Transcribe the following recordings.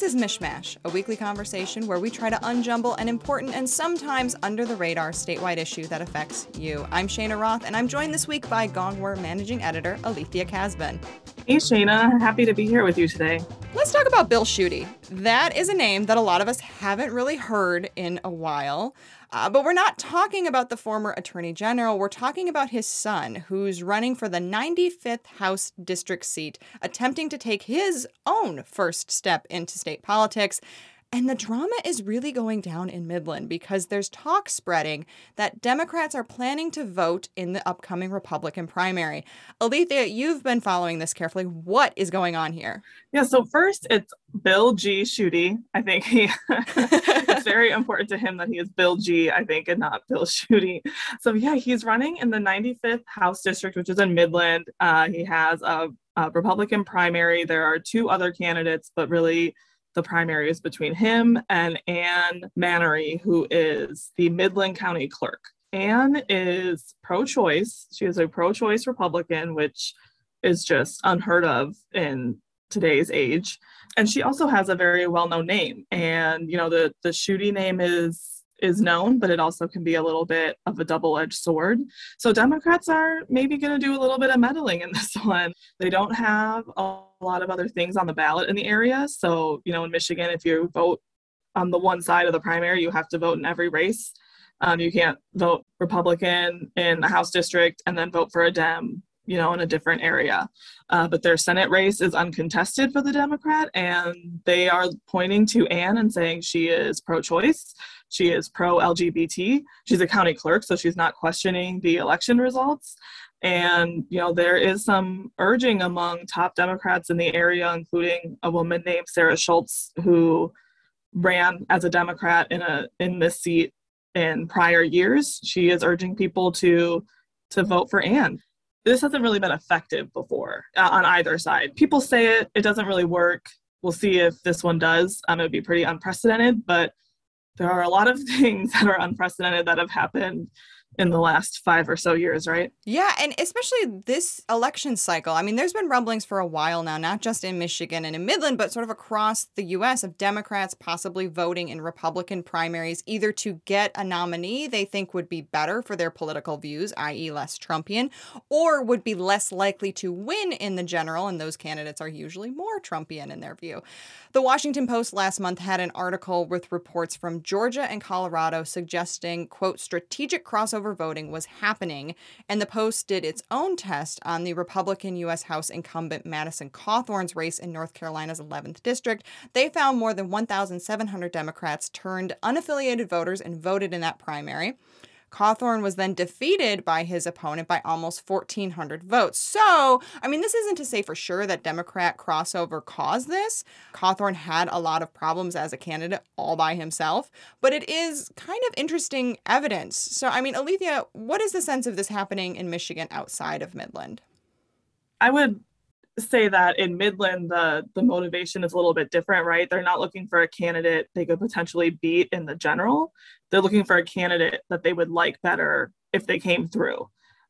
This is MichMash, a weekly conversation where we try to unjumble an important and sometimes under the radar statewide issue that affects you. I'm Cheyna Roth, and I'm joined this week by Gongwer managing editor Alethia Kasben. Hey, Cheyna. Happy to be here with you today. Let's talk about Bill Schuette. That is a name that a lot of us haven't really heard in a while. Uh, but we're not talking about the former attorney general. We're talking about his son, who's running for the 95th House district seat, attempting to take his own first step into state politics. And the drama is really going down in Midland because there's talk spreading that Democrats are planning to vote in the upcoming Republican primary. Alethia, you've been following this carefully. What is going on here? Yeah, so first it's Bill G. Schuette. I think he it's very important to him that he is Bill G, I think, and not Bill Schuette. So yeah, he's running in the 95th House District, which is in Midland. Uh, he has a, a Republican primary. There are two other candidates, but really the primary is between him and Ann Manary, who is the Midland County Clerk. Ann is pro choice. She is a pro choice Republican, which is just unheard of in today's age. And she also has a very well known name. And, you know, the, the Schuette name is is known, but it also can be a little bit of a double edged sword. So Democrats are maybe going to do a little bit of meddling in this one. They don't have a lot of other things on the ballot in the area. So, you know, in Michigan, if you vote on the one side of the primary, you have to vote in every race. Um, you can't vote Republican in the House district and then vote for a Dem you know, in a different area. Uh, but their Senate race is uncontested for the Democrat, and they are pointing to Ann and saying she is pro choice, she is pro LGBT. She's a county clerk, so she's not questioning the election results. And, you know, there is some urging among top Democrats in the area, including a woman named Sarah Schultz, who ran as a Democrat in a in this seat in prior years. She is urging people to to vote for Ann this hasn't really been effective before uh, on either side. People say it, it doesn't really work. We'll see if this one does. Um, it would be pretty unprecedented, but there are a lot of things that are unprecedented that have happened in the last five or so years, right? Yeah, and especially this election cycle. I mean, there's been rumblings for a while now, not just in Michigan and in Midland, but sort of across the US of Democrats possibly voting in Republican primaries either to get a nominee they think would be better for their political views, i.e., less Trumpian, or would be less likely to win in the general, and those candidates are usually more Trumpian in their view. The Washington Post last month had an article with reports from Georgia and Colorado suggesting, quote, strategic crossover voting was happening, and the Post did its own test on the Republican U.S. House incumbent Madison Cawthorn's race in North Carolina's 11th district. They found more than 1,700 Democrats turned unaffiliated voters and voted in that primary. Cawthorn was then defeated by his opponent by almost 1,400 votes. So, I mean, this isn't to say for sure that Democrat crossover caused this. Cawthorn had a lot of problems as a candidate all by himself, but it is kind of interesting evidence. So, I mean, Alethia, what is the sense of this happening in Michigan outside of Midland? I would say that in Midland, the the motivation is a little bit different, right? They're not looking for a candidate they could potentially beat in the general. They're looking for a candidate that they would like better if they came through.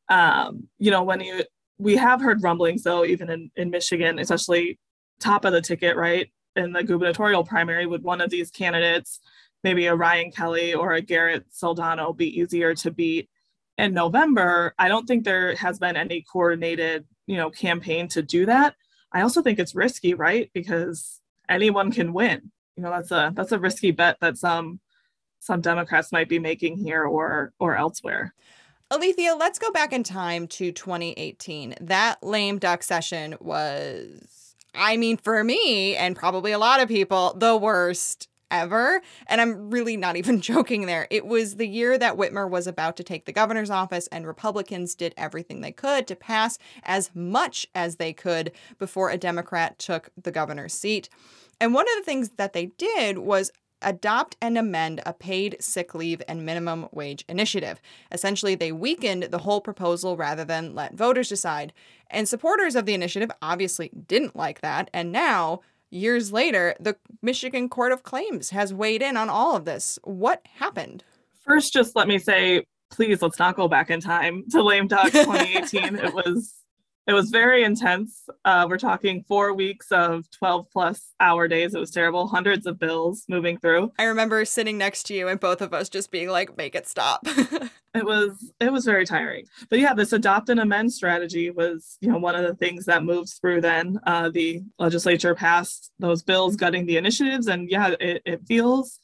Um, you know, when you we have heard rumblings though, even in, in Michigan, especially top of the ticket, right? In the gubernatorial primary, would one of these candidates, maybe a Ryan Kelley or a Garrett Soldano, be easier to beat in November? I don't think there has been any coordinated you know campaign to do that. I also think it's risky right? Because anyone can win. You know that's a that's a risky bet that some some democrats might be making here or or elsewhere. Alethia let's go back in time to 2018 that lame duck session was i mean for me and probably a lot of people the worst ever. And I'm really not even joking there. It was the year that Whitmer was about to take the governor's office, and Republicans did everything they could to pass as much as they could before a Democrat took the governor's seat. And one of the things that they did was adopt and amend a paid sick leave and minimum wage initiative. Essentially, they weakened the whole proposal rather than let voters decide. And supporters of the initiative obviously didn't like that, and now Years later, the Michigan Court of Claims has weighed in on all of this. What happened? First, just let me say, please let's not go back in time to lame duck 2018. it was it was very intense. Uh, we're talking four weeks of 12 plus hour days. It was terrible. Hundreds of bills moving through. I remember sitting next to you and both of us just being like, make it stop. it was it was very tiring. But yeah, this adopt and amend strategy was, you know, one of the things that moves through then. Uh, the legislature passed those bills gutting the initiatives. And yeah, it, it feels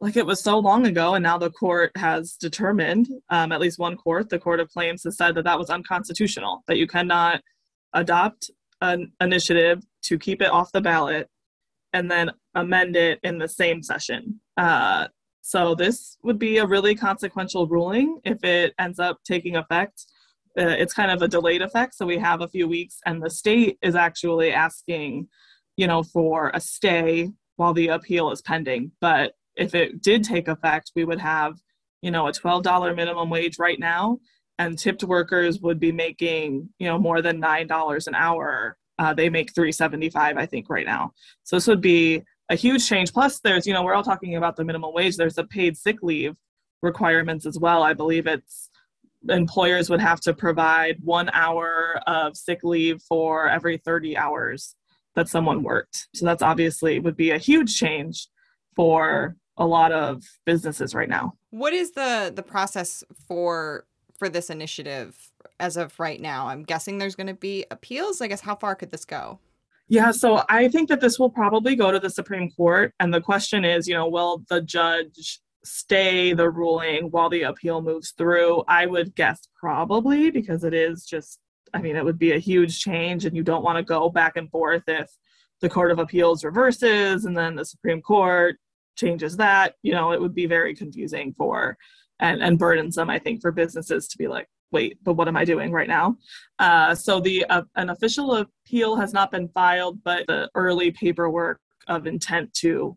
like it was so long ago and now the court has determined um, at least one court the court of claims has said that that was unconstitutional that you cannot adopt an initiative to keep it off the ballot and then amend it in the same session. Uh, so this would be a really consequential ruling if it ends up taking effect. Uh, it's kind of a delayed effect so we have a few weeks and the state is actually asking you know for a stay while the appeal is pending. But if it did take effect, we would have, you know, a $12 minimum wage right now, and tipped workers would be making, you know, more than $9 an hour. Uh, they make 375 I think, right now. So this would be a huge change. Plus, there's, you know, we're all talking about the minimum wage. There's a paid sick leave requirements as well. I believe it's employers would have to provide one hour of sick leave for every 30 hours that someone worked. So that's obviously would be a huge change for a lot of businesses right now. What is the the process for for this initiative as of right now? I'm guessing there's going to be appeals. I guess how far could this go? Yeah, so I think that this will probably go to the Supreme Court and the question is, you know, will the judge stay the ruling while the appeal moves through? I would guess probably because it is just I mean, it would be a huge change and you don't want to go back and forth if the Court of Appeals reverses and then the Supreme Court changes that you know it would be very confusing for and, and burdensome i think for businesses to be like wait but what am i doing right now? Uh, so the uh, an official appeal has not been filed but the early paperwork of intent to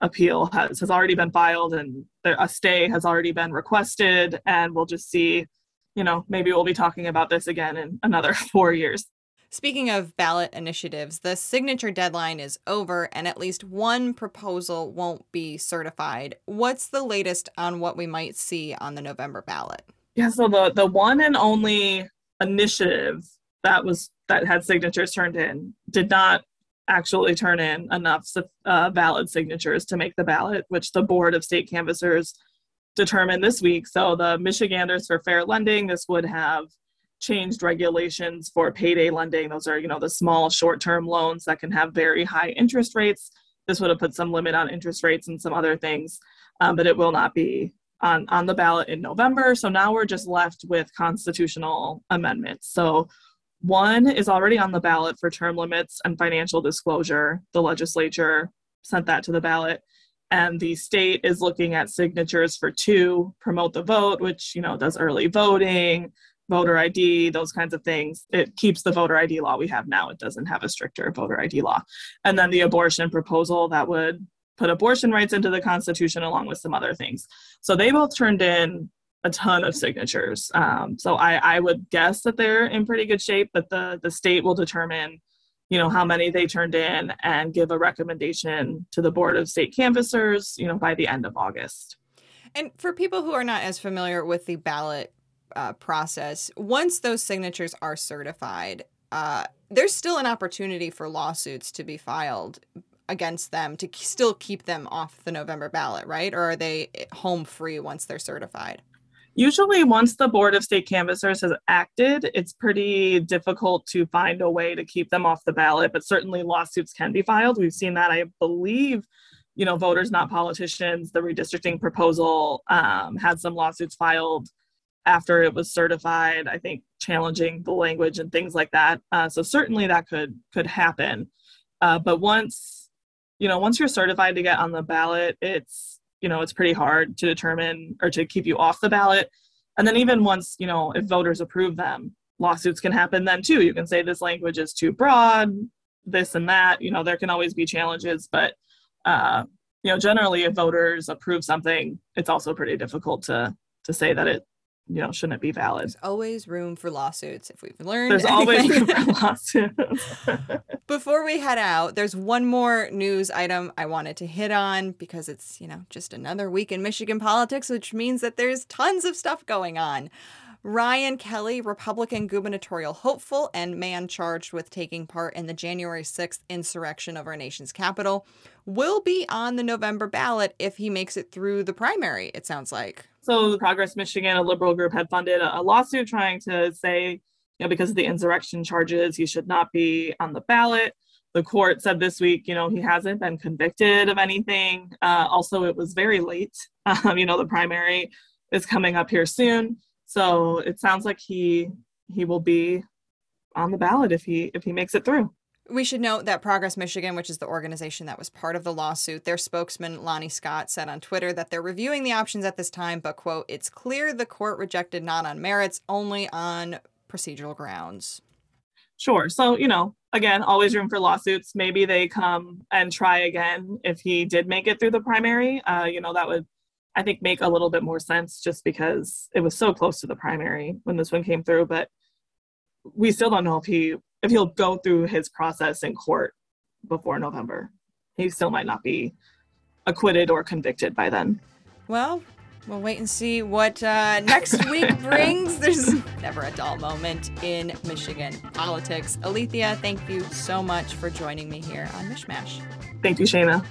appeal has, has already been filed and a stay has already been requested and we'll just see you know maybe we'll be talking about this again in another four years Speaking of ballot initiatives, the signature deadline is over and at least one proposal won't be certified. What's the latest on what we might see on the November ballot? Yeah, so the the one and only initiative that was that had signatures turned in did not actually turn in enough uh, valid signatures to make the ballot, which the board of state canvassers determined this week. So the Michiganders for Fair Lending, this would have changed regulations for payday lending. Those are, you know, the small short-term loans that can have very high interest rates. This would have put some limit on interest rates and some other things, um, but it will not be on, on the ballot in November. So now we're just left with constitutional amendments. So one is already on the ballot for term limits and financial disclosure. The legislature sent that to the ballot. And the state is looking at signatures for two, promote the vote, which, you know, does early voting, voter ID, those kinds of things. It keeps the voter ID law we have now. It doesn't have a stricter voter ID law. And then the abortion proposal that would put abortion rights into the Constitution along with some other things. So they both turned in a ton of signatures. Um, so I, I would guess that they're in pretty good shape, but the, the state will determine you know how many they turned in and give a recommendation to the board of state canvassers you know by the end of august and for people who are not as familiar with the ballot uh, process, once those signatures are certified, uh, there's still an opportunity for lawsuits to be filed against them to still keep them off the November ballot, right? Or are they home free once they're certified? Usually, once the Board of State Canvassers has acted, it's pretty difficult to find a way to keep them off the ballot, but certainly lawsuits can be filed. We've seen that, I believe, you know, voters, not politicians, the redistricting proposal um, had some lawsuits filed after it was certified i think challenging the language and things like that. Uh, so certainly that could could happen. Uh, but once you know once you're certified to get on the ballot it's you know it's pretty hard to determine or to keep you off the ballot. And then even once you know if voters approve them lawsuits can happen then too. You can say this language is too broad this and that you know there can always be challenges. But uh, you know generally if voters approve something it's also pretty difficult to to say that it you know shouldn't be valid. There's always room for lawsuits if we've learned. There's anything. always room for lawsuits. Before we head out, there's one more news item I wanted to hit on because it's, you know, just another week in Michigan politics, which means that there's tons of stuff going on. Ryan Kelley, Republican gubernatorial hopeful and man charged with taking part in the January 6th insurrection of our nation's capital, will be on the November ballot if he makes it through the primary, it sounds like. So, the Progress Michigan, a liberal group, had funded a lawsuit trying to say, you know, because of the insurrection charges, he should not be on the ballot. The court said this week, you know, he hasn't been convicted of anything. Uh, also, it was very late. Um, you know, the primary is coming up here soon. So it sounds like he he will be on the ballot if he if he makes it through. We should note that Progress Michigan, which is the organization that was part of the lawsuit, their spokesman, Lonnie Scott, said on Twitter that they're reviewing the options at this time, but, quote, it's clear the court rejected not on merits, only on procedural grounds. Sure. So, you know, again, always room for lawsuits. Maybe they come and try again if he did make it through the primary. Uh, you know, that would I think make a little bit more sense just because it was so close to the primary when this one came through. But we still don't know if he if he'll go through his process in court before November. He still might not be acquitted or convicted by then. Well, we'll wait and see what uh, next week brings. There's never a dull moment in Michigan politics. Alethia, thank you so much for joining me here on MichMash. Thank you, Cheyna.